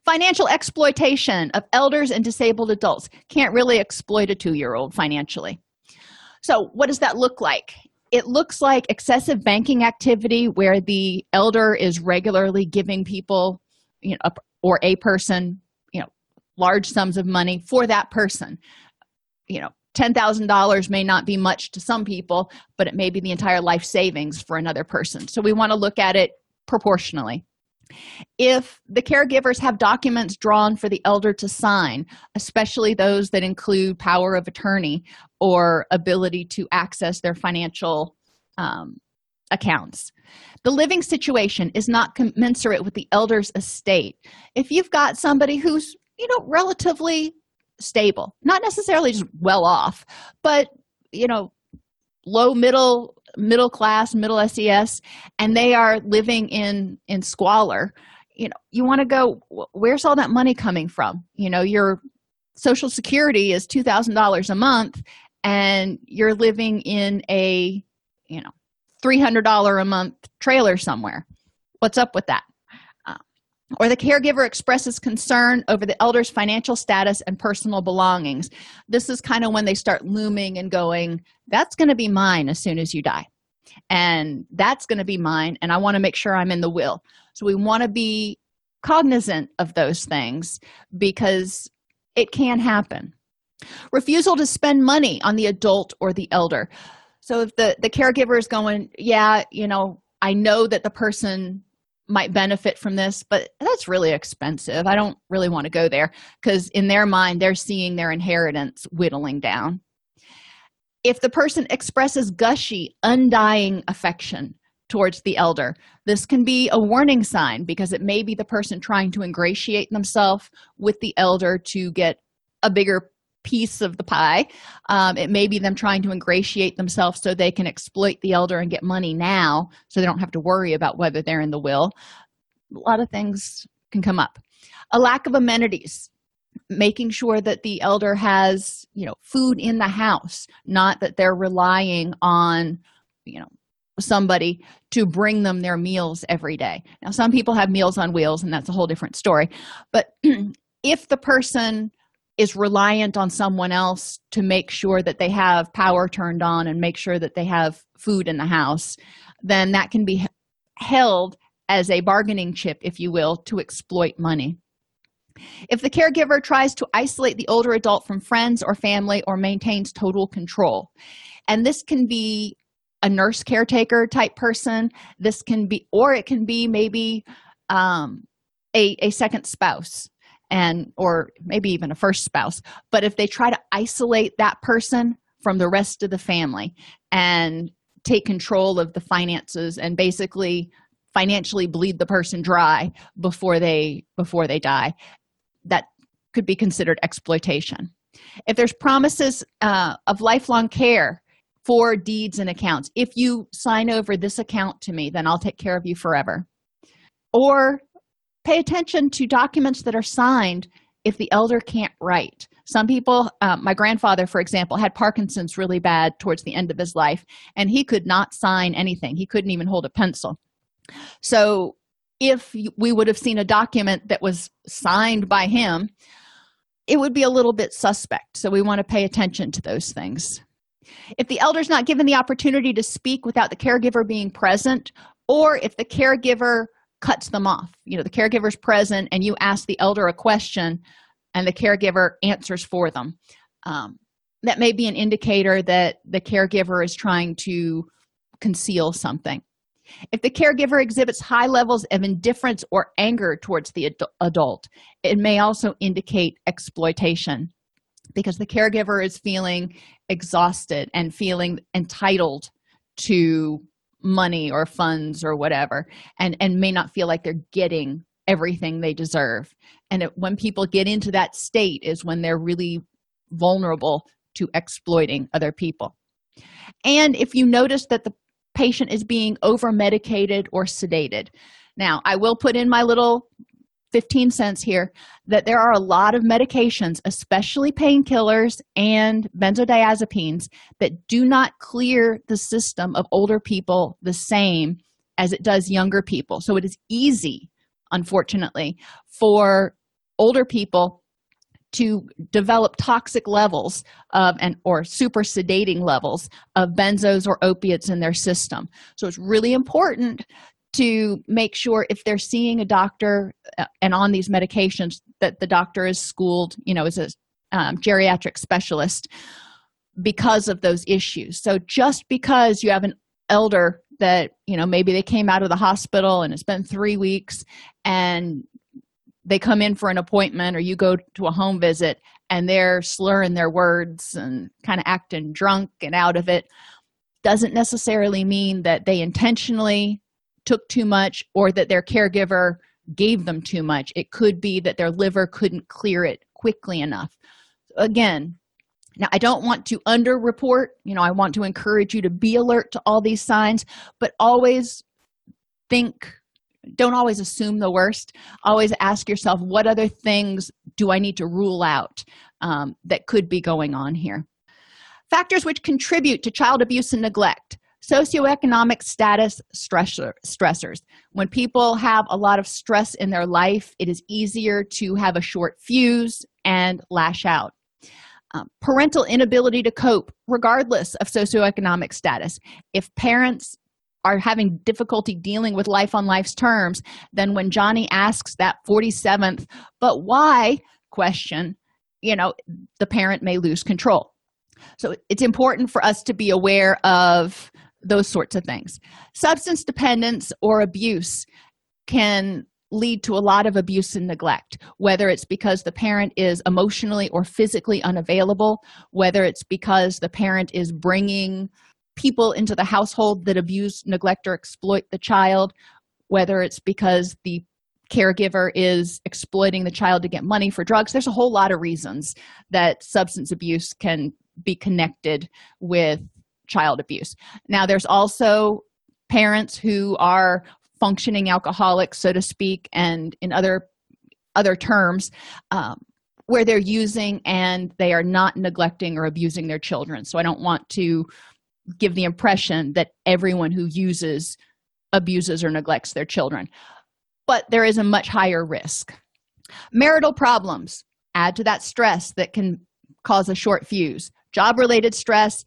Financial exploitation of elders and disabled adults can't really exploit a two year old financially. So, what does that look like? It looks like excessive banking activity where the elder is regularly giving people you know or a person you know large sums of money for that person. You know $10,000 may not be much to some people but it may be the entire life savings for another person. So we want to look at it proportionally if the caregivers have documents drawn for the elder to sign especially those that include power of attorney or ability to access their financial um, accounts the living situation is not commensurate with the elder's estate. If you've got somebody who's you know relatively stable not necessarily just well off but you know low middle middle class middle ses and they are living in in squalor. You know you want to go where's all that money coming from? You know your social security is $2000 a month and you're living in a you know $300 a month trailer somewhere. What's up with that or the caregiver expresses concern over the elder's financial status and personal belongings. This is kind of when they start looming and going that's going to be mine as soon as you die. And that's going to be mine and i want to make sure i'm in the will. So we want to be cognizant of those things because it can happen. Refusal to spend money on the adult or the elder. So if the the caregiver is going yeah you know i know that the person might benefit from this but that's really expensive. I don't really want to go there because in their mind they're seeing their inheritance whittling down. If the person expresses gushy undying affection towards the elder this can be a warning sign because it may be the person trying to ingratiate themselves with the elder to get a bigger piece of the pie. Um, it may be them trying to ingratiate themselves so they can exploit the elder and get money now so they don't have to worry about whether they're in the will. A lot of things can come up. A lack of amenities making sure that the elder has you know food in the house not that they're relying on you know somebody to bring them their meals every day now some people have meals on wheels and that's a whole different story but (clears throat) if the person is reliant on someone else to make sure that they have power turned on and make sure that they have food in the house, then that can be held as a bargaining chip, if you will, to exploit money. If the caregiver tries to isolate the older adult from friends or family or maintains total control, and this can be a nurse caretaker type person, this can be, or it can be maybe um, a, a second spouse and or maybe even a first spouse but if they try to isolate that person from the rest of the family and take control of the finances and basically financially bleed the person dry before they before they die that could be considered exploitation. If there's promises uh, of lifelong care for deeds and accounts if you sign over this account to me then i'll take care of you forever. Or pay attention to documents that are signed if the elder can't write. Some people um, my grandfather for example had parkinson's really bad towards the end of his life and he could not sign anything. He couldn't even hold a pencil. So if we would have seen a document that was signed by him it would be a little bit suspect. So we want to pay attention to those things. If the elder's not given the opportunity to speak without the caregiver being present or if the caregiver cuts them off. You know the caregiver's present and you ask the elder a question and the caregiver answers for them. Um, that may be an indicator that the caregiver is trying to conceal something. If the caregiver exhibits high levels of indifference or anger towards the ad- adult it may also indicate exploitation because the caregiver is feeling exhausted and feeling entitled to money or funds or whatever and and may not feel like they're getting everything they deserve. And it, when people get into that state is when they're really vulnerable to exploiting other people. And if you notice that the patient is being over medicated or sedated. Now i will put in my little 15 cents here that there are a lot of medications, especially painkillers and benzodiazepines, that do not clear the system of older people the same as it does younger people. So it is easy, unfortunately, for older people to develop toxic levels of and or super sedating levels of benzos or opiates in their system so it's really important to make sure if they're seeing a doctor uh, and on these medications that the doctor is schooled you know as a um, geriatric specialist because of those issues. So just because you have an elder that you know maybe they came out of the hospital and it's been three weeks and they come in for an appointment or you go to a home visit and they're slurring their words and kind of acting drunk and out of it doesn't necessarily mean that they intentionally took too much or that their caregiver gave them too much. It could be that their liver couldn't clear it quickly enough. Again now i don't want to underreport. You know i want to encourage you to be alert to all these signs but always think don't always assume the worst. Always ask yourself what other things do i need to rule out um, that could be going on here? Factors which contribute to child abuse and neglect socioeconomic status stressor, stressors. When people have a lot of stress in their life it is easier to have a short fuse and lash out. Um, parental inability to cope regardless of socioeconomic status. If parents are having difficulty dealing with life on life's terms then when johnny asks that 47th but why? question you know the parent may lose control. So it's important for us to be aware of those sorts of things. Substance dependence or abuse can lead to a lot of abuse and neglect whether it's because the parent is emotionally or physically unavailable whether it's because the parent is bringing people into the household that abuse neglect or exploit the child whether it's because the caregiver is exploiting the child to get money for drugs. There's a whole lot of reasons that substance abuse can be connected with child abuse. Now there's also parents who are functioning alcoholics so to speak and in other other terms um, where they're using and they are not neglecting or abusing their children. So i don't want to give the impression that everyone who uses abuses or neglects their children. But there is a much higher risk. Marital problems. Add to that stress that can cause a short fuse. Job related stress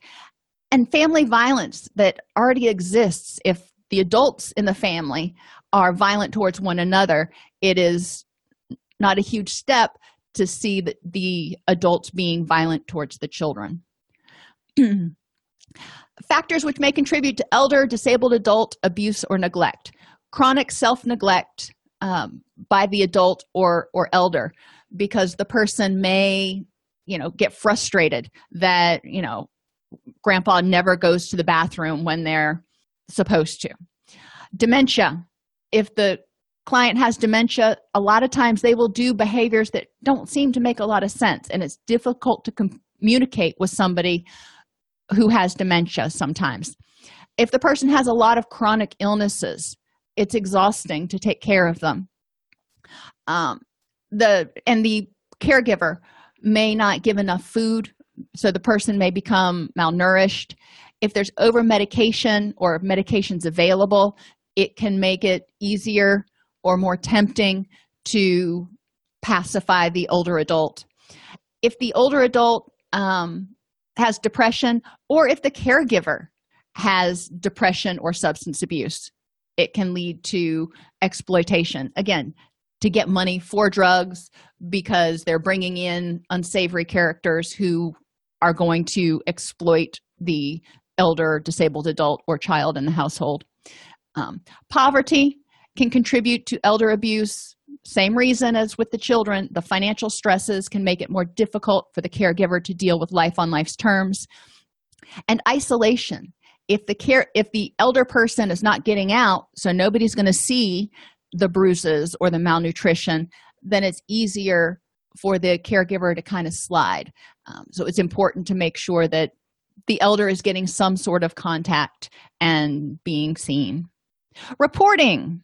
and family violence that already exists if the adults in the family are violent towards one another it is not a huge step to see the, the adults being violent towards the children. (clears throat) Factors which may contribute to elder disabled adult abuse or neglect. Chronic self-neglect um, by the adult or or elder because the person may you know get frustrated that you know grandpa never goes to the bathroom when they're supposed to. Dementia. If the client has dementia a lot of times they will do behaviors that don't seem to make a lot of sense and it's difficult to communicate with somebody who has dementia sometimes. If the person has a lot of chronic illnesses it's exhausting to take care of them. Um, the and the caregiver may not give enough food so the person may become malnourished. If there's over medication or medications available it can make it easier or more tempting to pacify the older adult. If the older adult um, has depression or if the caregiver has depression or substance abuse it can lead to exploitation. Again to get money for drugs because they're bringing in unsavory characters who are going to exploit the elder disabled adult or child in the household. Um, poverty can contribute to elder abuse. Same reason as with the children. The financial stresses can make it more difficult for the caregiver to deal with life on life's terms. And isolation. If the care if the elder person is not getting out so nobody's going to see the bruises or the malnutrition then it's easier for the caregiver to kind of slide. Um, so it's important to make sure that the elder is getting some sort of contact and being seen. Reporting.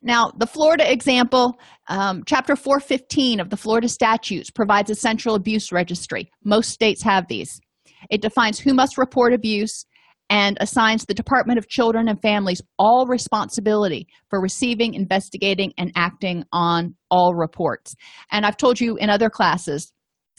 Now the florida example um, chapter 415 of the florida statutes provides a central abuse registry. Most states have these. It defines who must report abuse and assigns the department of children and families all responsibility for receiving investigating and acting on all reports. And i've told you in other classes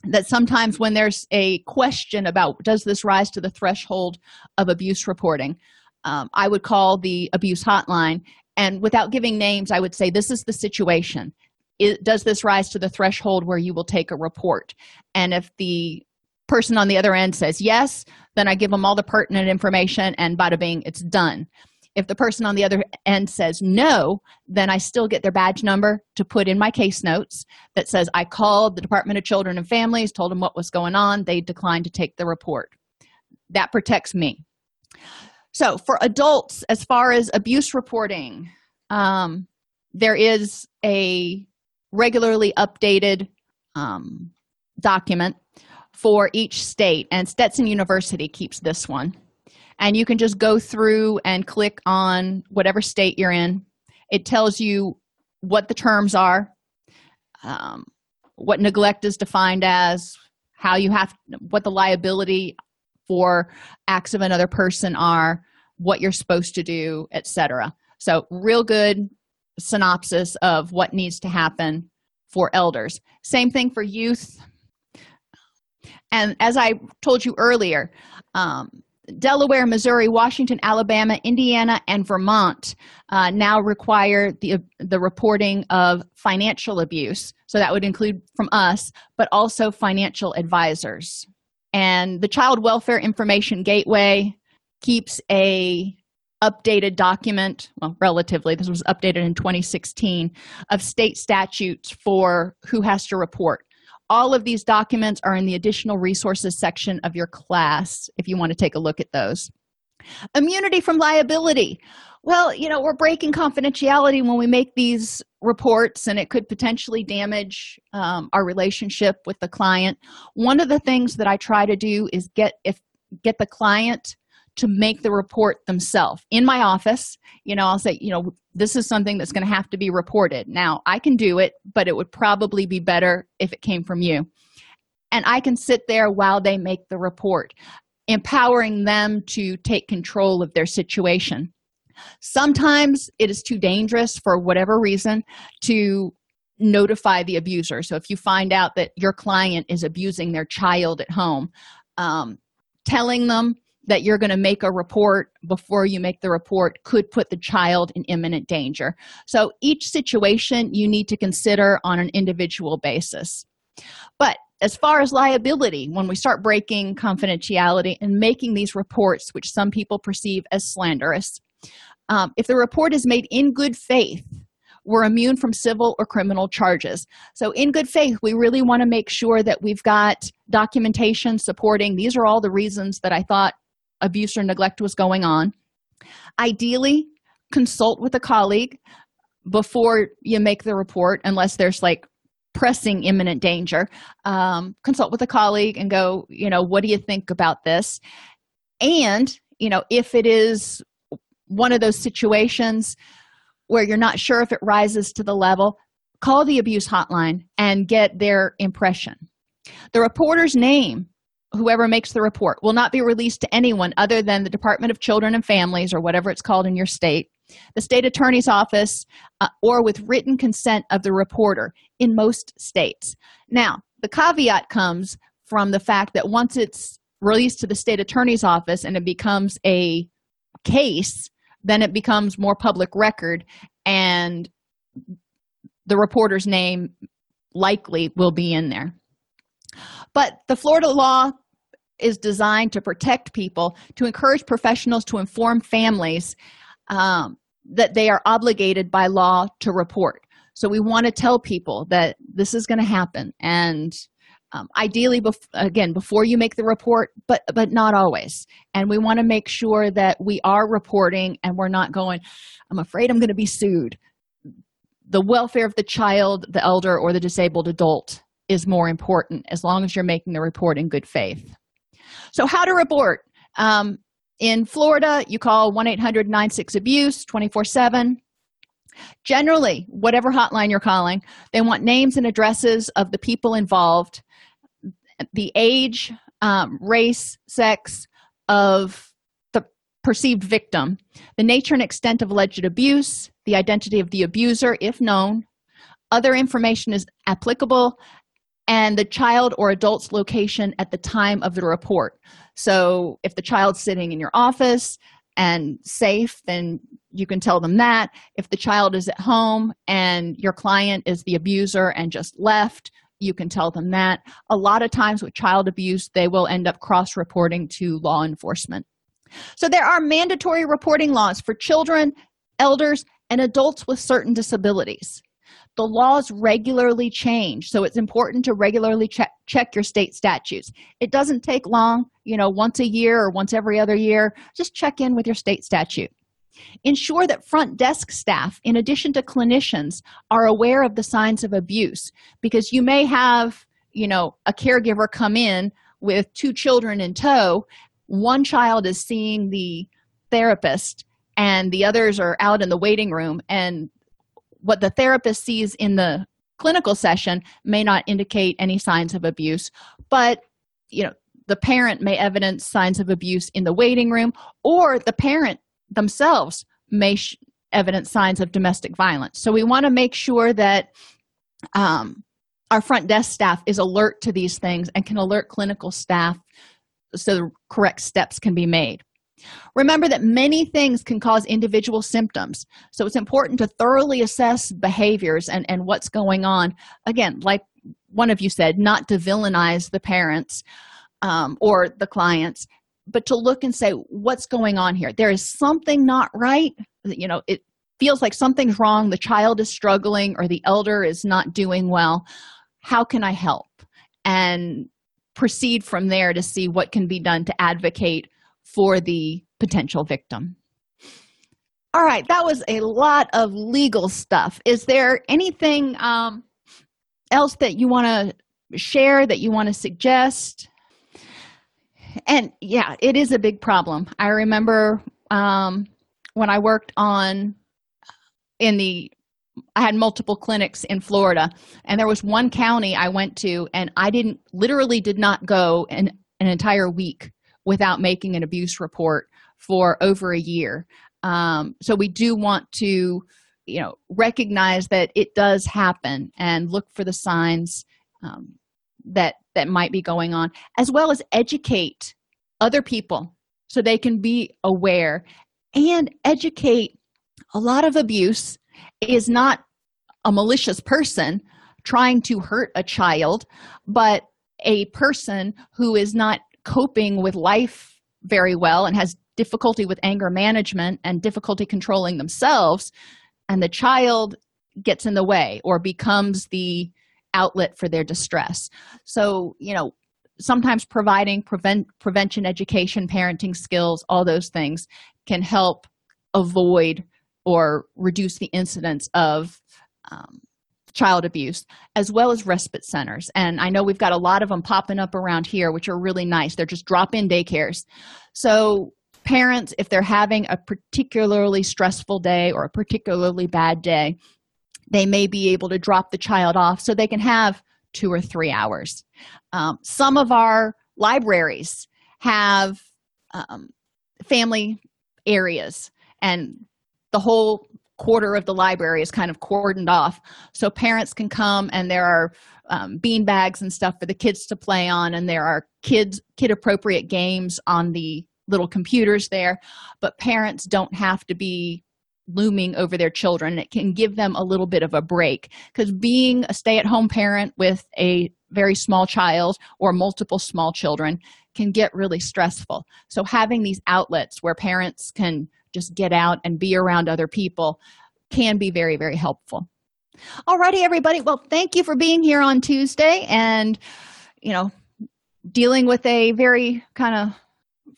that sometimes when there's a question about does this rise to the threshold of abuse reporting um, i would call the abuse hotline. And without giving names i would say this is the situation. It, does this rise to the threshold where you will take a report? And if the person on the other end says yes then i give them all the pertinent information and bada bing it's done. If the person on the other end says no then i still get their badge number to put in my case notes that says i called the department of children and families told them what was going on they declined to take the report. That protects me. So for adults as far as abuse reporting um, there is a regularly updated um, document for each state and stetson university keeps this one. And you can just go through and click on whatever state you're in. It tells you what the terms are um, what neglect is defined as how you have what the liability for acts of another person are what you're supposed to do etc so real good synopsis of what needs to happen for elders. Same thing for youth and as i told you earlier um, Delaware, Missouri, Washington, Alabama, Indiana, and Vermont uh, now require the, the reporting of financial abuse. So that would include from us, but also financial advisors. And the Child Welfare Information Gateway keeps a updated document, well, relatively, this was updated in 2016, of state statutes for who has to report. All of these documents are in the additional resources section of your class if you want to take a look at those. Immunity from liability. Well, you know, we're breaking confidentiality when we make these reports, and it could potentially damage um, our relationship with the client. One of the things that I try to do is get if get the client to make the report themselves. In my office you know i'll say you know this is something that's going to have to be reported. Now i can do it but it would probably be better if it came from you. And i can sit there while they make the report empowering them to take control of their situation. Sometimes it is too dangerous for whatever reason to notify the abuser. So if you find out that your client is abusing their child at home um, telling them that you're going to make a report before you make the report could put the child in imminent danger. So each situation you need to consider on an individual basis. But as far as liability, when we start breaking confidentiality and making these reports, which some people perceive as slanderous, um, if the report is made in good faith, we're immune from civil or criminal charges. So, in good faith, we really want to make sure that we've got documentation supporting these are all the reasons that I thought abuse or neglect was going on. Ideally, consult with a colleague before you make the report, unless there's like pressing imminent danger. Um, consult with a colleague and go, you know, what do you think about this? And, you know, if it is one of those situations where you're not sure if it rises to the level, call the abuse hotline and get their impression. The reporter's name whoever makes the report will not be released to anyone other than the Department of Children and Families or whatever it's called in your state, the state attorney's office, uh, or with written consent of the reporter in most states. Now, the caveat comes from the fact that once it's released to the state attorney's office and it becomes a case, then it becomes more public record and the reporter's name likely will be in there. But the Florida law is designed to protect people, to encourage professionals to inform families um, that they are obligated by law to report. So we want to tell people that this is going to happen, and um, ideally, bef- again, before you make the report, but but not always. And we want to make sure that we are reporting, and we're not going. I'm afraid I'm going to be sued. The welfare of the child, the elder, or the disabled adult is more important as long as you're making the report in good faith. So, how to report? Um, in Florida, you call 1 800 96 Abuse 24 7. Generally, whatever hotline you're calling, they want names and addresses of the people involved, the age, um, race, sex of the perceived victim, the nature and extent of alleged abuse, the identity of the abuser, if known. Other information is applicable and the child or adult's location at the time of the report. So if the child's sitting in your office and safe, then you can tell them that. If the child is at home and your client is the abuser and just left, you can tell them that. A lot of times with child abuse, they will end up cross reporting to law enforcement. So there are mandatory reporting laws for children, elders, and adults with certain disabilities the laws regularly change. So it's important to regularly check check your state statutes. It doesn't take long you know once a year or once every other year. Just check in with your state statute. Ensure that front desk staff in addition to clinicians are aware of the signs of abuse because you may have you know a caregiver come in with two children in tow. One child is seeing the therapist and the others are out in the waiting room and what the therapist sees in the clinical session may not indicate any signs of abuse but you know the parent may evidence signs of abuse in the waiting room or the parent themselves may sh- evidence signs of domestic violence. So we want to make sure that um, our front desk staff is alert to these things and can alert clinical staff so the correct steps can be made remember that many things can cause individual symptoms so it's important to thoroughly assess behaviors and, and what's going on. Again like one of you said not to villainize the parents um, or the clients but to look and say what's going on here? There is something not right. You know it feels like something's wrong the child is struggling or the elder is not doing well. How can i help? And proceed from there to see what can be done to advocate for the potential victim. All right that was a lot of legal stuff. Is there anything um, else that you want to share that you want to suggest? And yeah it is a big problem. I remember um, when i worked on in the I had multiple clinics in Florida, and there was one county I went to, and I didn't literally did not go an, an entire week without making an abuse report for over a year. Um, so we do want to, you know, recognize that it does happen and look for the signs um, that that might be going on, as well as educate other people so they can be aware and educate a lot of abuse is not a malicious person trying to hurt a child, but a person who is not coping with life very well and has difficulty with anger management and difficulty controlling themselves, and the child gets in the way or becomes the outlet for their distress. So, you know, sometimes providing prevent prevention education, parenting skills, all those things can help avoid or reduce the incidence of um, child abuse, as well as respite centers. And I know we've got a lot of them popping up around here, which are really nice. They're just drop in daycares. So, parents, if they're having a particularly stressful day or a particularly bad day, they may be able to drop the child off so they can have two or three hours. Um, some of our libraries have um, family areas, and the whole quarter of the library is kind of cordoned off. So parents can come and there are um, bean bags and stuff for the kids to play on and there are kids kid appropriate games on the little computers there. But parents don't have to be looming over their children. It can give them a little bit of a break. Because being a stay-at-home parent with a very small child or multiple small children can get really stressful. So having these outlets where parents can just get out and be around other people can be very very helpful. Alrighty everybody. Well thank you for being here on tuesday and you know dealing with a very kind of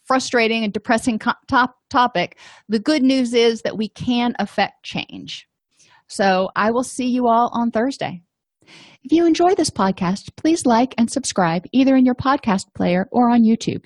frustrating and depressing top topic. The good news is that we can affect change. So i will see you all on thursday. If you enjoy this podcast please like and subscribe either in your podcast player or on youtube